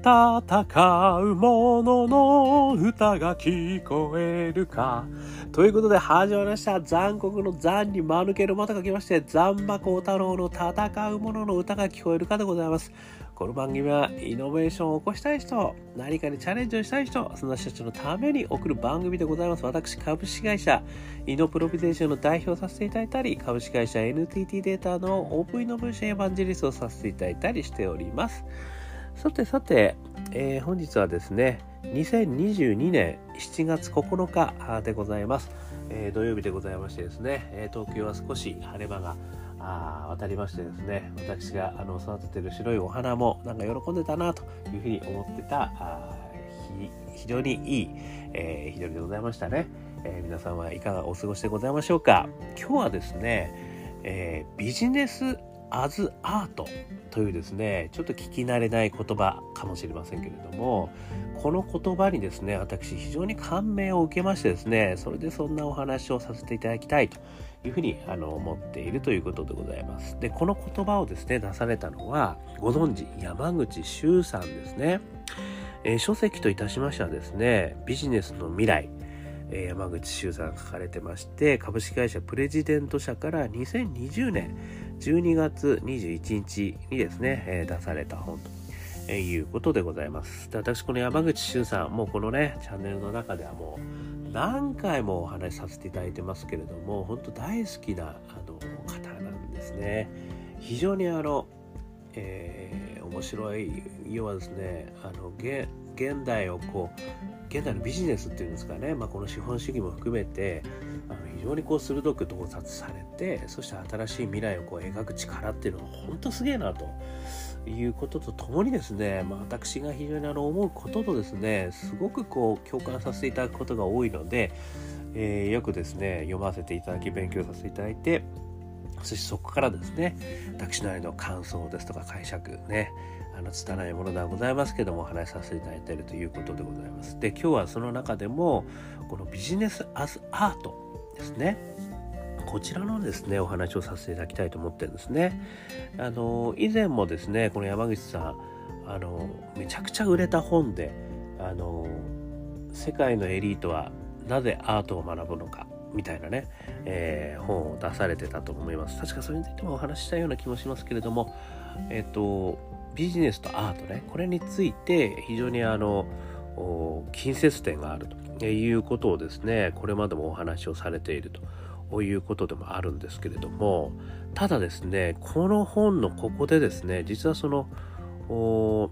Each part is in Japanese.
戦う者の歌が聞こえるか。ということで始まりました。残酷の残に間抜けるまた書きまして、残馬幸太郎の戦う者の歌が聞こえるかでございます。この番組はイノベーションを起こしたい人、何かにチャレンジをしたい人、そんな人たちのために送る番組でございます。私、株式会社イノプロビゼーションの代表させていただいたり、株式会社 NTT データのオープンイノベーションエヴァンジェリストをさせていただいたりしております。さてさて、えー、本日はですね、2022年7月9日でございます。えー、土曜日でございましてですね、え東京は少し晴れ間があ渡りましてですね私があの育ててる白いお花もなんか喜んでたなというふうに思ってたあ非常にいい、えー、日取りでございましたね、えー、皆さんはいかがお過ごしでございましょうか今日はですね、えー、ビジネスアズアートというですねちょっと聞き慣れない言葉かもしれませんけれどもこの言葉にですね私非常に感銘を受けましてですねそれでそんなお話をさせていただきたいというふうにあの思っているということでございます。で、この言葉をですね、出されたのは、ご存知、山口周さんですね。えー、書籍といたしましてはですね、ビジネスの未来、山口周さんが書かれてまして、株式会社プレジデント社から2020年12月21日にですね、出された本と。いうことでございます。で私、この山口周さん、もうこのね、チャンネルの中ではもう、何回もお話しさせていただいてますけれども本当大好きなあの方なんですね非常にあの、えー、面白い要はですねあの現代をこう現代のビジネスっていうんですかね、まあ、この資本主義も含めてあの非常にこう鋭く洞察されてそして新しい未来をこう描く力っていうのは本当すげえなということとともにですね、まあ、私が非常にあの思うこととですねすごくこう共感させていただくことが多いので、えー、よくですね読ませていただき勉強させていただいてそしてそこからですね私なりの感想ですとか解釈ねあの拙いものではございますけどもお話しさせていただいているということでございます。で今日はその中でもこのビジネスアズアートですねこちらのですねお話をさせていただきたいと思ってるんですねあの以前もですねこの山口さんあのめちゃくちゃ売れた本であの世界のエリートはなぜアートを学ぶのかみたいなね、えー、本を出されてたと思います。確かそれについてもお話ししたような気もしますけれどもえっ、とビジネスとアートねこれについて非常にあの近接点があるということをですねこれまでもお話をされているということでもあるんですけれどもただですねこの本のここでですね実はそのこ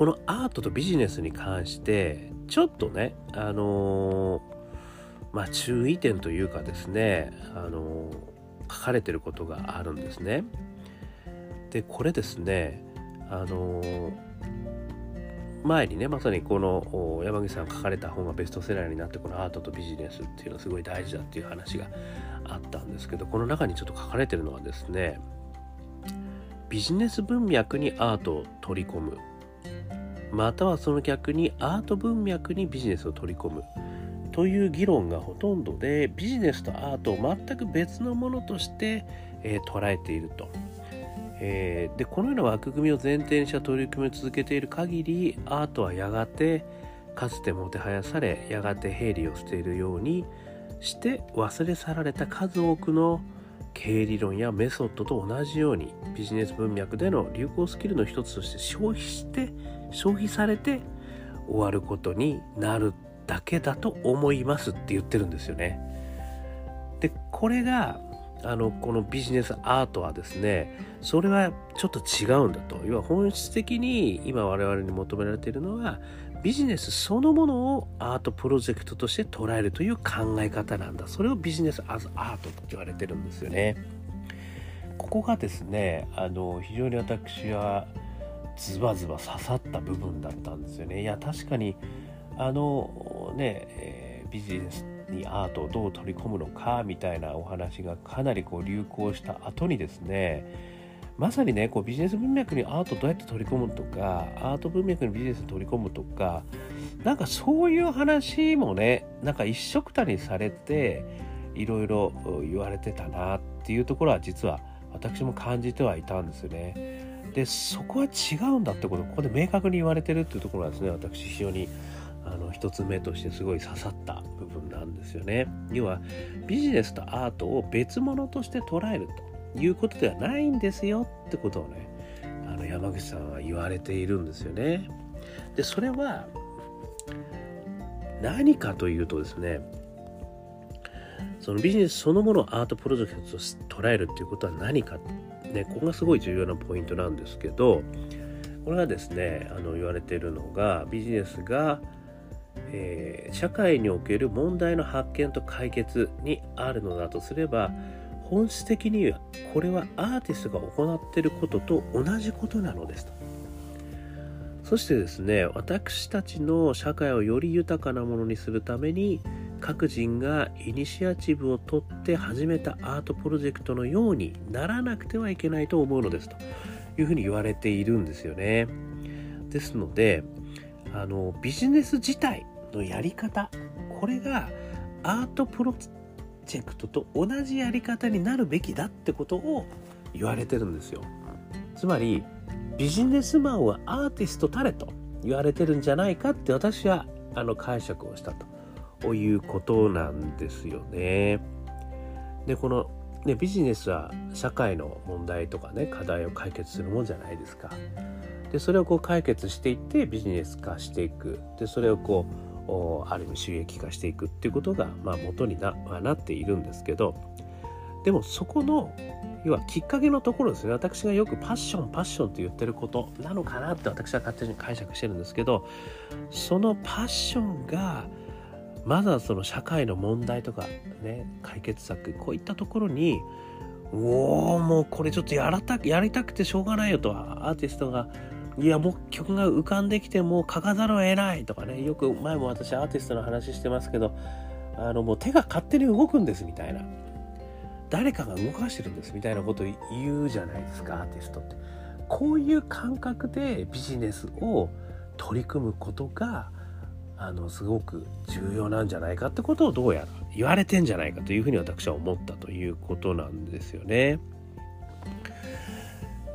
のアートとビジネスに関してちょっとねあのー、まあ注意点というかですねあのー、書かれてることがあるんですね。でこれですねあのー前にねまさにこの山口さんが書かれた本がベストセラーになってこのアートとビジネスっていうのはすごい大事だっていう話があったんですけどこの中にちょっと書かれてるのはですねビジネス文脈にアートを取り込む。またはその逆にアート文脈にビジネスを取り込む。という議論がほとんどでビジネスとアートを全く別のものとして、えー、捉えていると。えー、でこのような枠組みを前提にした取り組みを続けている限りアートはやがてかつてもてはやされやがて兵理をしているようにして忘れ去られた数多くの経営理論やメソッドと同じようにビジネス文脈での流行スキルの一つとして消費して消費されて終わることになるだけだと思いますって言ってるんですよね。でこれがあのこのビジネスアートはですねそれはちょっと違うんだと。要は本質的に今我々に求められているのはビジネスそのものをアートプロジェクトとして捉えるという考え方なんだ。それをビジネスアズアートと言われてるんですよね。ここがですねあの非常に私はズバズバ刺さった部分だったんですよねいや確かにあのね、えー、ビジネスにアートをどう取り込むのかみたいなお話がかなりこう流行した後にですねまさにねこうビジネス文脈にアートどうやって取り込むとかアート文脈にビジネスに取り込むとかなんかそういう話もねなんか一緒くたにされていろいろ言われてたなっていうところは実は私も感じてはいたんですよね。でそこは違うんだってことここで明確に言われてるっていうところはですね私非常にあの一つ目としてすごい刺さった部分なんですよね。要はビジネスとアートを別物として捉えるということではないんですよってことをねあの山口さんは言われているんですよね。でそれは何かというとですねそのビジネスそのものをアートプロジェクトと捉えるっていうことは何か、ね、ここがすごい重要なポイントなんですけどこれはですねあの言われているのがビジネスがえー、社会における問題の発見と解決にあるのだとすれば本質的にはこれはアーティストが行っていることと同じことなのですと。そしてですね私たちの社会をより豊かなものにするために各人がイニシアチブを取って始めたアートプロジェクトのようにならなくてはいけないと思うのですというふうに言われているんですよね。ですのであのビジネス自体のやり方これがアートプロジェクトと同じやり方になるべきだってことを言われてるんですよ。つまりビジネスマンはアーティストたれと言われてるんじゃないかって私はあの解釈をしたと。いうことなんですよね。でこのね、ビジネスは社会の問題とかね課題を解決するもんじゃないですか。でそれをこう解決していってビジネス化していくでそれをこうある意味収益化していくっていうことが、まあ、元にななっているんですけどでもそこの要はきっかけのところですね私がよくパッションパッションって言ってることなのかなって私は勝手に解釈してるんですけどそのパッションがまずはその社会の問題とかね解決策こういったところにおおもうこれちょっとやらたやりたくてしょうがないよとアーティストがいやもう曲が浮かんできてもう書かざるを得ないとかねよく前も私アーティストの話してますけどあのもう手が勝手に動くんですみたいな。誰かが動かしてるんですみたいなこと言うじゃないですかアーティストって。こういう感覚でビジネスを取り組むことがあのすごく重要なんじゃないかってことをどうやら言われてんじゃないかというふうに私は思ったということなんですよね。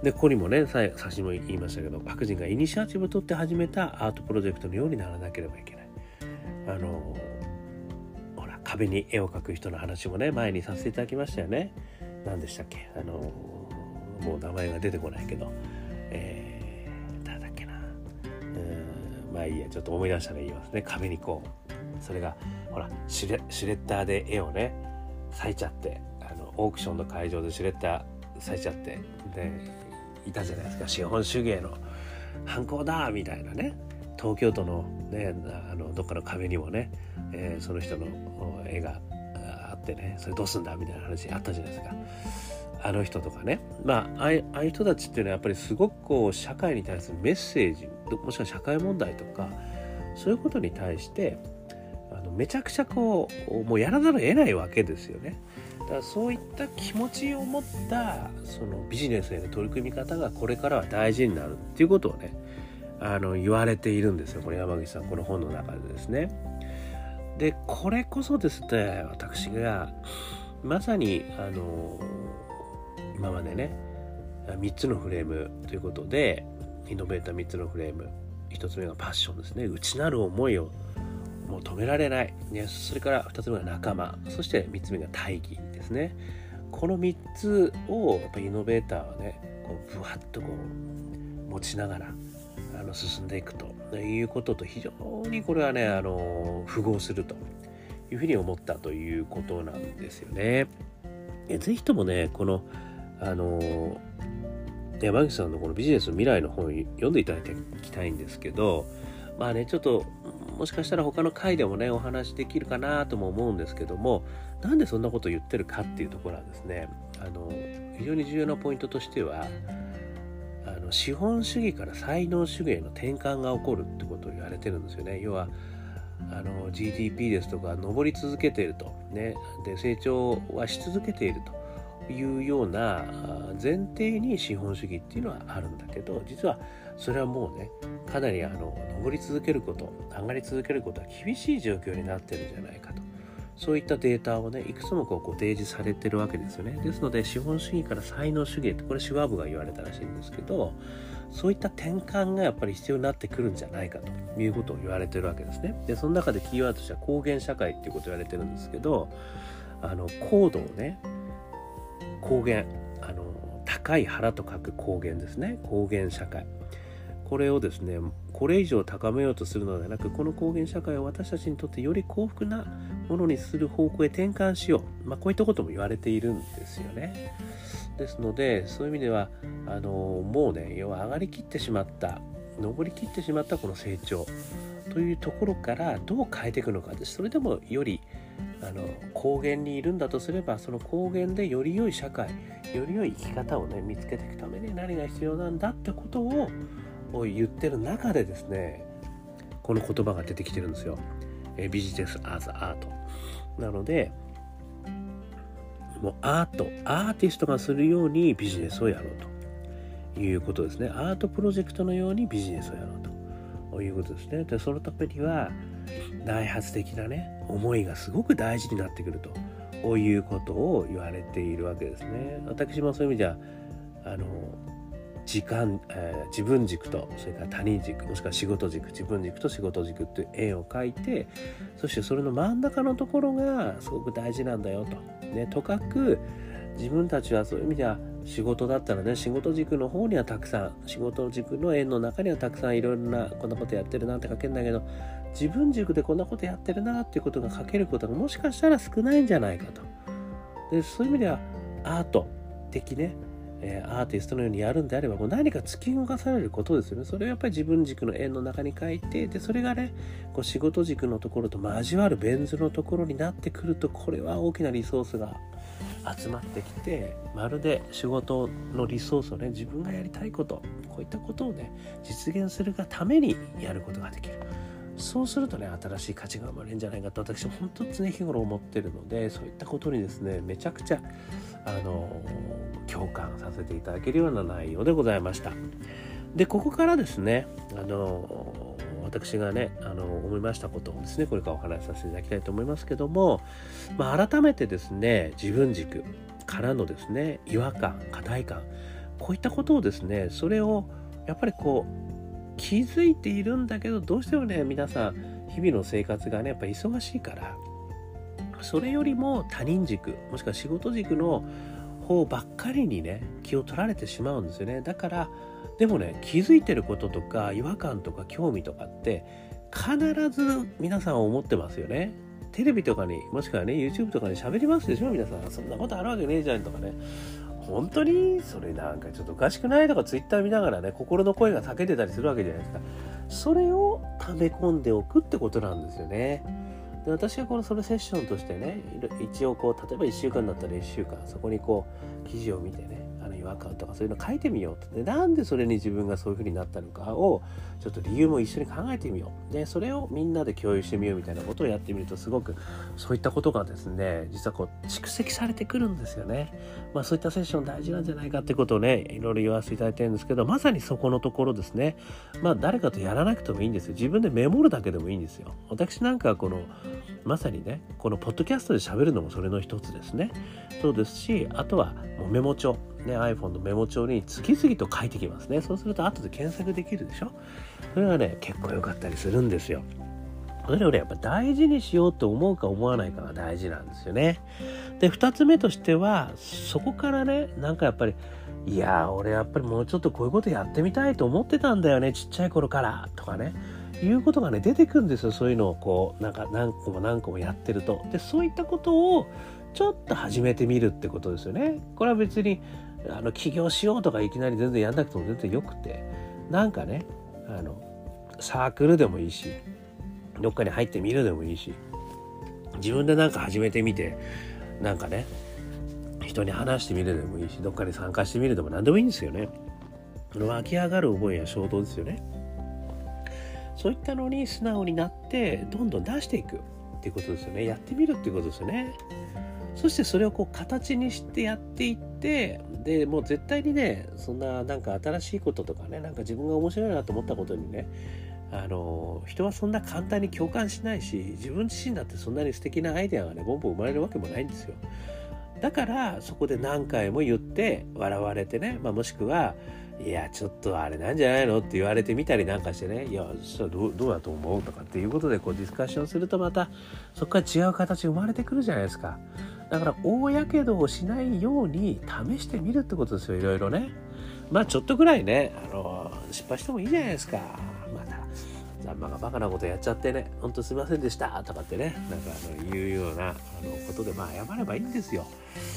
でここにもね最初も言いましたけど白人がイニシアチブを取って始めたアートプロジェクトのようにならなければいけない。あのほら壁に絵を描く人の話もね前にさせていただきましたよね。何でしたっけ？あのもう名前が出てこないけど、えー、まあいいやちょっと思い出したら言いますね。壁にこうそれがほらシュレッダーで絵をね咲いちゃってあのオークションの会場でシュレッダー咲いちゃってでいたじゃないですか。資本主義への反抗だみたいなね。東京都の,、ね、あのどっかの壁にもね、えー、その人の絵があってねそれどうすんだみたいな話あったじゃないですか。あの人とかねまあああいう人たちっていうのはやっぱりすごくこう社会に対するメッセージもしくは社会問題とかそういうことに対してあのめちゃくちゃこうもうやらざるを得ないわけですよね。だからそういった気持ちを持ったそのビジネスへの取り組み方がこれからは大事になるっていうことをねあの言われているんですよこれ山口さんこの本の中でですね。でこれこそですね私がまさにあの今までね3つのフレームということでイノベーター3つのフレーム1つ目がパッションですね。内なる思いをもう止められない、ね、それから2つ目が仲間。そして3つ目が大義ですね。この3つをやっぱイノベーターはねこうぶわっとこう持ちながらあの進んでいくと。いうことと非常にこれはねあの符合するというふうに思ったということなんですよね。ぜひともねこのあの山口さんのこのビジネスの未来の本読んでいただきたいんですけどまあねちょっともしかしたら他の回でもねお話できるかなとも思うんですけどもなんでそんなことを言ってるかっていうところはですねあの非常に重要なポイントとしてはあの資本主義から才能主義への転換が起こるってことを言われてるんですよね。要はあの GDP ですとか上り続けていると。ね。で成長はし続けていると。いうような前提に資本主義っていうのはあるんだけど実はそれはもうねかなりあの上り続けること上がり続けることは厳しい状況になってるんじゃないかと。そういったデータをねいくつもこうこう提示されてるわけですよね。ですので資本主義から才能主義ってこれシュワーブが言われたらしいんですけどそういった転換がやっぱり必要になってくるんじゃないかということを言われてるわけですね。でその中でキーワードとしては高原社会っていうことを言われてるんですけどあの高度をね高原あの高い腹と書く高原ですね。高原社会。これをですねこれ以上高めようとするのではなくこの高原社会を私たちにとってより幸福なものにする方向へ転換しよう、まあ、こういったことも言われているんですよね。ですのでそういう意味ではあのもうね要は上がりきってしまった上りきってしまったこの成長というところからどう変えていくのかです。それでもよりあの高原にいるんだとすればその高原でより良い社会より良い生き方をね見つけていくために何が必要なんだってことを言ってる中でですねこの言葉が出てきてるんですよ。えビジネス・アズ・アート。なのでもうアートアーティストがするようにビジネスをやろうということですね。アートプロジェクトのようにビジネスをやろうということですね。でそのためには内発的なね思いがすごく大事になってくるとこういうことを言われているわけですね。私もそういう意味じゃあの時間、えー、自分軸とそれから他人軸もしくは仕事軸自分軸と仕事軸っていう絵を描いてそしてそれの真ん中のところがすごく大事なんだよと。ね、とかく自分たちはそういう意味では仕事だったらね仕事軸の方にはたくさん仕事軸の円の中にはたくさんいろいろなこんなことやってるなって書けるんだけど自分軸でこんなことやってるなっていうことが書けることがもしかしたら少ないんじゃないかと。でそういう意味ではアート的ね、え、アーティストのようにやるんであればもう何か突き動かされることですよね。それをやっぱり自分軸の円の中に書いてでそれがねこう仕事軸のところと交わるベン図のところになってくるとこれは大きなリソースが集まってきてまるで仕事のリソースをね自分がやりたいことこういったことをね実現するがためにやることができる。そうするとね新しい価値が生まれるんじゃないかと私は本当常日頃思ってるのでそういったことにですねめちゃくちゃあの共感させていただけるような内容でございました。でここからですねあの私がねあの思いましたことをですねこれからお話しさせていただきたいと思いますけども、まあ、改めてですね自分軸からのですね違和感課題感こういったことをですねそれをやっぱりこう気づいているんだけどどうしてもね皆さん日々の生活がねやっぱ忙しいからそれよりも他人軸もしくは仕事軸の方ばっかりにね気を取られてしまうんですよね。だからでもね気づいてることとか違和感とか興味とかって必ず皆さん思ってますよね。テレビとかにもしくはね YouTube とかに喋りますでしょ？皆さんそんなことあるわけねえじゃんとかね。本当にそれなんかちょっとおかしくないとか Twitter 見ながらね心の声が叫んでたりするわけじゃないですか。それを溜め込んでおくってことなんですよね。で私はこのそのセッションとしてね一応こう例えば1週間だったら1週間そこにこう記事を見てねあの違和感とかそういうの書いてみようと。でなんでそれに自分がそういうふうになったのかをちょっと理由も一緒に考えてみよう。でそれをみんなで共有してみようみたいなことをやってみるとすごくそういったことがですね実はこう蓄積されてくるんですよね。まあそういったセッション大事なんじゃないかってことをねいろいろ言わせていただいてるんですけどまさにそこのところですね。まあ誰かとやらなくてもいいんですよ。自分でメモるだけでもいいんですよ。私なんかはこのまさにねこのポッドキャストで喋るのもそれの一つですね。そうですしあとはもうメモ帳。ね、iPhone のメモ帳に次々と書いてきますね。そうすると後で検索できるでしょ。それがね、結構良かったりするんですよ。それをね、やっぱ大事にしようと思うか思わないかが大事なんですよね。で、2つ目としては、そこからね、なんかやっぱり、いや俺やっぱりもうちょっとこういうことやってみたいと思ってたんだよね、ちっちゃい頃から、とかね。いうことがね、出てくるんですよ。そういうのをこう、なんか何個も何個もやってると。で、そういったことをちょっと始めてみるってことですよね。これは別にあの起業しようとかいきなり全然やんなくても全然よくてなんかねあのサークルでもいいしどっかに入ってみるでもいいし自分で何か始めてみてなんかね人に話してみるでもいいしどっかに参加してみるでも何でもいいんですよね。湧き上がる覚えや衝動ですよね。そういったのに素直になってどんどん出していくっていうことですよね。やってみるっていうことですよね。そしてそれをこう形にしてやっていってでもう絶対にねそんななんか新しいこととかねなんか自分が面白いなと思ったことにねあの人はそんな簡単に共感しないし自分自身だってそんなに素敵なアイデアがねボンボン生まれるわけもないんですよ。だからそこで何回も言って笑われてね、まあ、もしくはいやちょっとあれなんじゃないのって言われてみたりなんかしてねいやそれどうどうだと思うとかっていうことでこうディスカッションするとまたそこから違う形生まれてくるじゃないですか。だから大やけどをしないように試してみるってことですよいろいろね。まあちょっとぐらいねあの失敗してもいいじゃないですか。またざんまがバカなことやっちゃってねほんとすいませんでした。とかってねなんかあの言うようなあのことでまあ謝ればいいんですよ。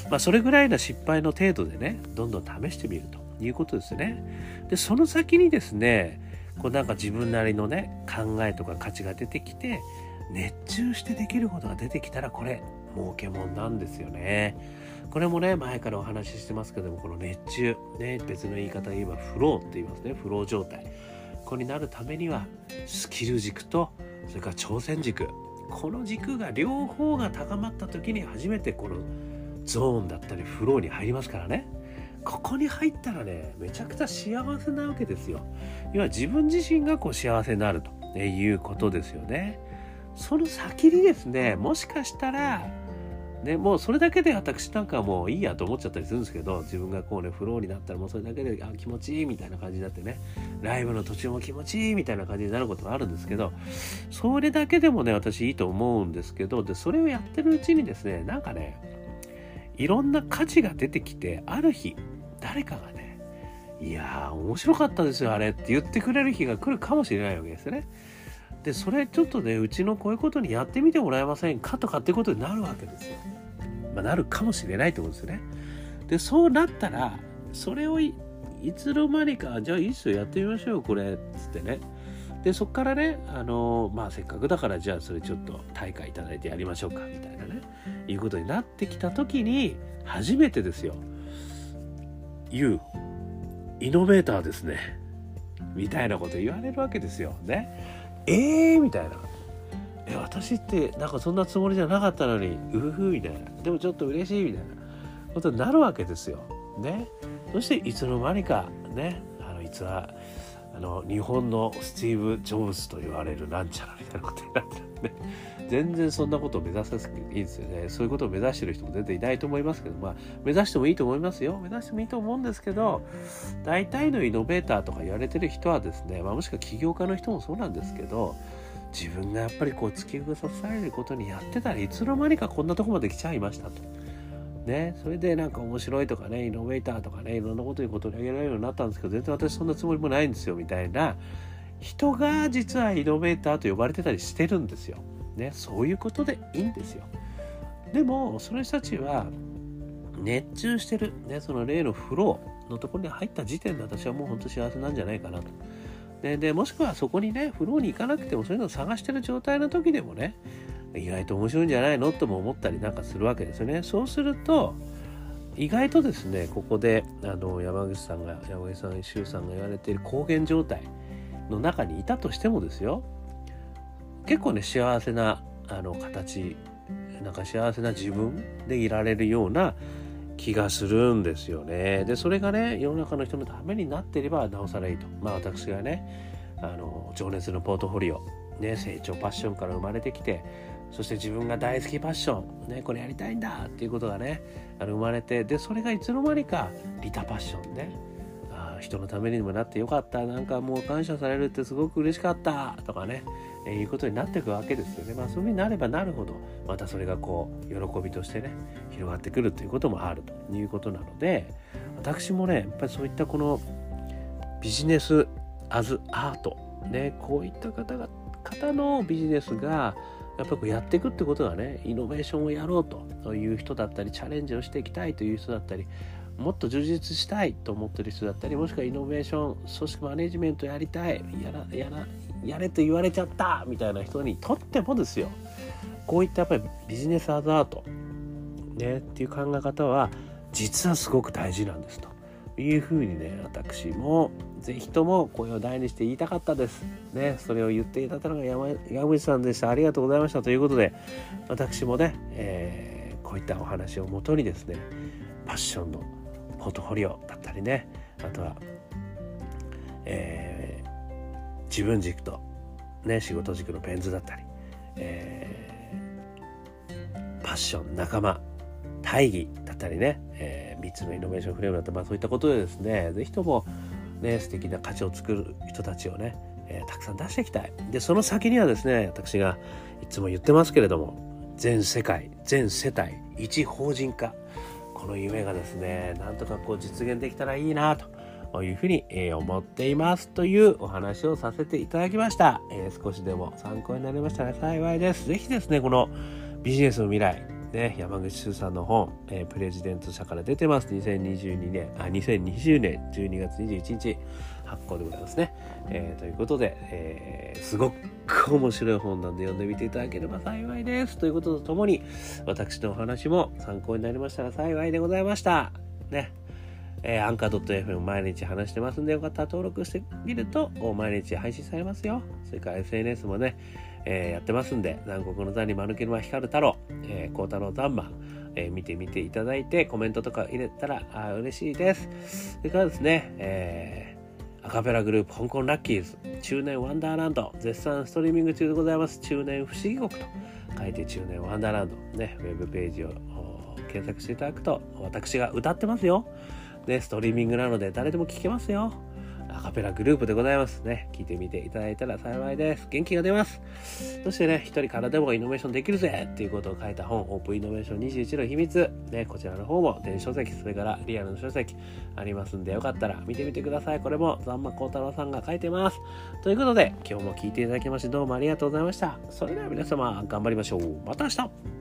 まあそれぐらいの失敗の程度でねどんどん試してみるということですね。でその先にですねこうなんか自分なりのね考えとか価値が出てきて熱中してできることが出てきたらこれ儲けもんなんですよね。これもね前からお話ししてますけどもこの熱中ね別の言い方で言えばフローって言いますね。フロー状態。こになるためにはスキル軸とそれから挑戦軸。この軸が両方が高まった時に初めてこのゾーンだったりフローに入りますからね。ここに入ったらねめちゃくちゃ幸せなわけですよ。要は自分自身がこう幸せになるということですよね。その先にですねもしかしたらね、もうそれだけで私なんかもういいやと思っちゃったりするんですけど自分がこうねフローになったらもうそれだけであ気持ちいいみたいな感じになってねライブの途中も気持ちいいみたいな感じになることがあるんですけどそれだけでもね私いいと思うんですけどでそれをやってるうちにですねなんかねいろんな価値が出てきてある日誰かがねいやー面白かったですよあれって言ってくれる日が来るかもしれないわけですね。でそれちょっとねうちのこういうことにやってみてもらえませんかとかってことになるわけですよ。まあ、なるかもしれないってことですよね。でそうなったらそれをいつの間にかじゃあいいっすよやってみましょうこれっつってね。でそっからねあのまあせっかくだからじゃあそれちょっと大会いただいてやりましょうかみたいなねいうことになってきた時に初めてですよ「You イノベーターですね」みたいなこと言われるわけですよね。えーみたいな。え、私ってなんかそんなつもりじゃなかったのに、うふふみたいな。でもちょっと嬉しいみたいなことになるわけですよ。ね。そしていつの間にかね、あの、いつは、あの、日本のスティーブ・ジョブズと言われるなんちゃらみたいなことになってるね。全然そんなことを目指さずいいですよね。そういうことを目指してる人も全然いないと思いますけど、まあ、目指してもいいと思いますよ。目指してもいいと思うんですけど、大体のイノベーターとか言われてる人はですね、まあ、もしくは起業家の人もそうなんですけど、自分がやっぱりこう突き動かされることにやってたらいつの間にかこんなとこまで来ちゃいましたと。ね、それでなんか面白いとかねイノベーターとかねいろんなことに取り上げられるようになったんですけど全然私そんなつもりもないんですよみたいな人が実はイノベーターと呼ばれてたりしてるんですよ。ね、そういうことでいいんですよ。でもその人たちは熱中してる、ね、その例のフローのところに入った時点で私はもう本当幸せなんじゃないかなと。ででもしくはそこにねフローに行かなくてもそういうのを探してる状態の時でもね意外と面白いんじゃないの？とも思ったりなんかするわけですよね。そうすると意外とですねここであの山口さんが山口さん周さんが言われている高原状態の中にいたとしてもですよ。結構ね幸せなあの形なんか幸せな自分でいられるような気がするんですよね。でそれがね世の中の人のためになっていればなおさらいいと。まあ私がねあの情熱のポートフォリオ、ね、成長パッションから生まれてきてそして自分が大好きパッション、ね、これやりたいんだっていうことがねあの生まれてでそれがいつの間にかリタパッションね人のためにもなってよかった。なんかもう感謝されるってすごく嬉しかった。とかね。えー、いうことになっていくわけですよね。まあ、そういうふうになればなるほどまたそれがこう喜びとしてね広がってくるということもあると。いうことなので私もねやっぱりそういったこのビジネスアズアートねこういった方が方のビジネスがやっぱりやっていくってことがねイノベーションをやろうと。いう人だったりチャレンジをしていきたいという人だったりもっと充実したいと思ってる人だったりもしくはイノベーション組織マネジメントやりたいやらやらやれと言われちゃったみたいな人にとってもですよ。こういったやっぱりビジネスアザートねっていう考え方は実はすごく大事なんですと。いうふうにね私も是非とも声を大にして言いたかったです。ねそれを言っていただいたのが山山口さんでした。ありがとうございました。ということで私もね、えー、こういったお話をもとにですねパッションのポートフォリオだったりねあとは、えー自分軸とね、仕事軸のペンズだったり、えー、パッション、仲間、大義だったりね、えー、3つのイノベーションフレームだったり、まあ、そういったことでですね、是非とも、ね、素敵な価値を作る人たちをね、えー、たくさん出していきたい。で、その先にはですね、私がいつも言ってますけれども、全世界、全世帯、一法人化。この夢がですね、なんとかこう実現できたらいいなというふうに思っていますというお話をさせていただきました。えー、少しでも参考になりましたら幸いです。ぜひですね、このビジネスの未来、ね、山口周さんの本、えー、プレジデント社から出てます。2022年、あ、2020年12月21日発行でございますね。えー、ということで、え、すごく構面白い本なんで読んでみていただければ幸いです。ということとともに、私のお話も参考になりましたら幸いでございました。ね。えー、アンカー .fm 毎日話してますんで、よかったら登録してみると、毎日配信されますよ。それから SNS もね、えー、やってますんで、南国の座に丸けるは光る太郎、えー、太郎ザンマ、えー、見てみていただいて、コメントとか入れたらあ嬉しいです。それからですね、えー、カペラグループ香港ラッキーズ、中年ワンダーランド、絶賛ストリーミング中でございます。中年不思議国と書いて中年ワンダーランド、ね、ウェブページを検索していただくと、私が歌ってますよ。ね、ストリーミングなので誰でも聴けますよ。アカペラグループでございますね。聞いてみていただいたら幸いです。元気が出ます。そしてね、一人からでもイノベーションできるぜっていうことを書いた本、オープンイノベーション21の秘密。ね、こちらの方も電子書籍、それからリアルの書籍ありますんで、よかったら見てみてください。これも、ザンマコウタロウさんが書いてます。ということで、今日も聞いていただきましてどうもありがとうございました。それでは皆様、頑張りましょう。また明日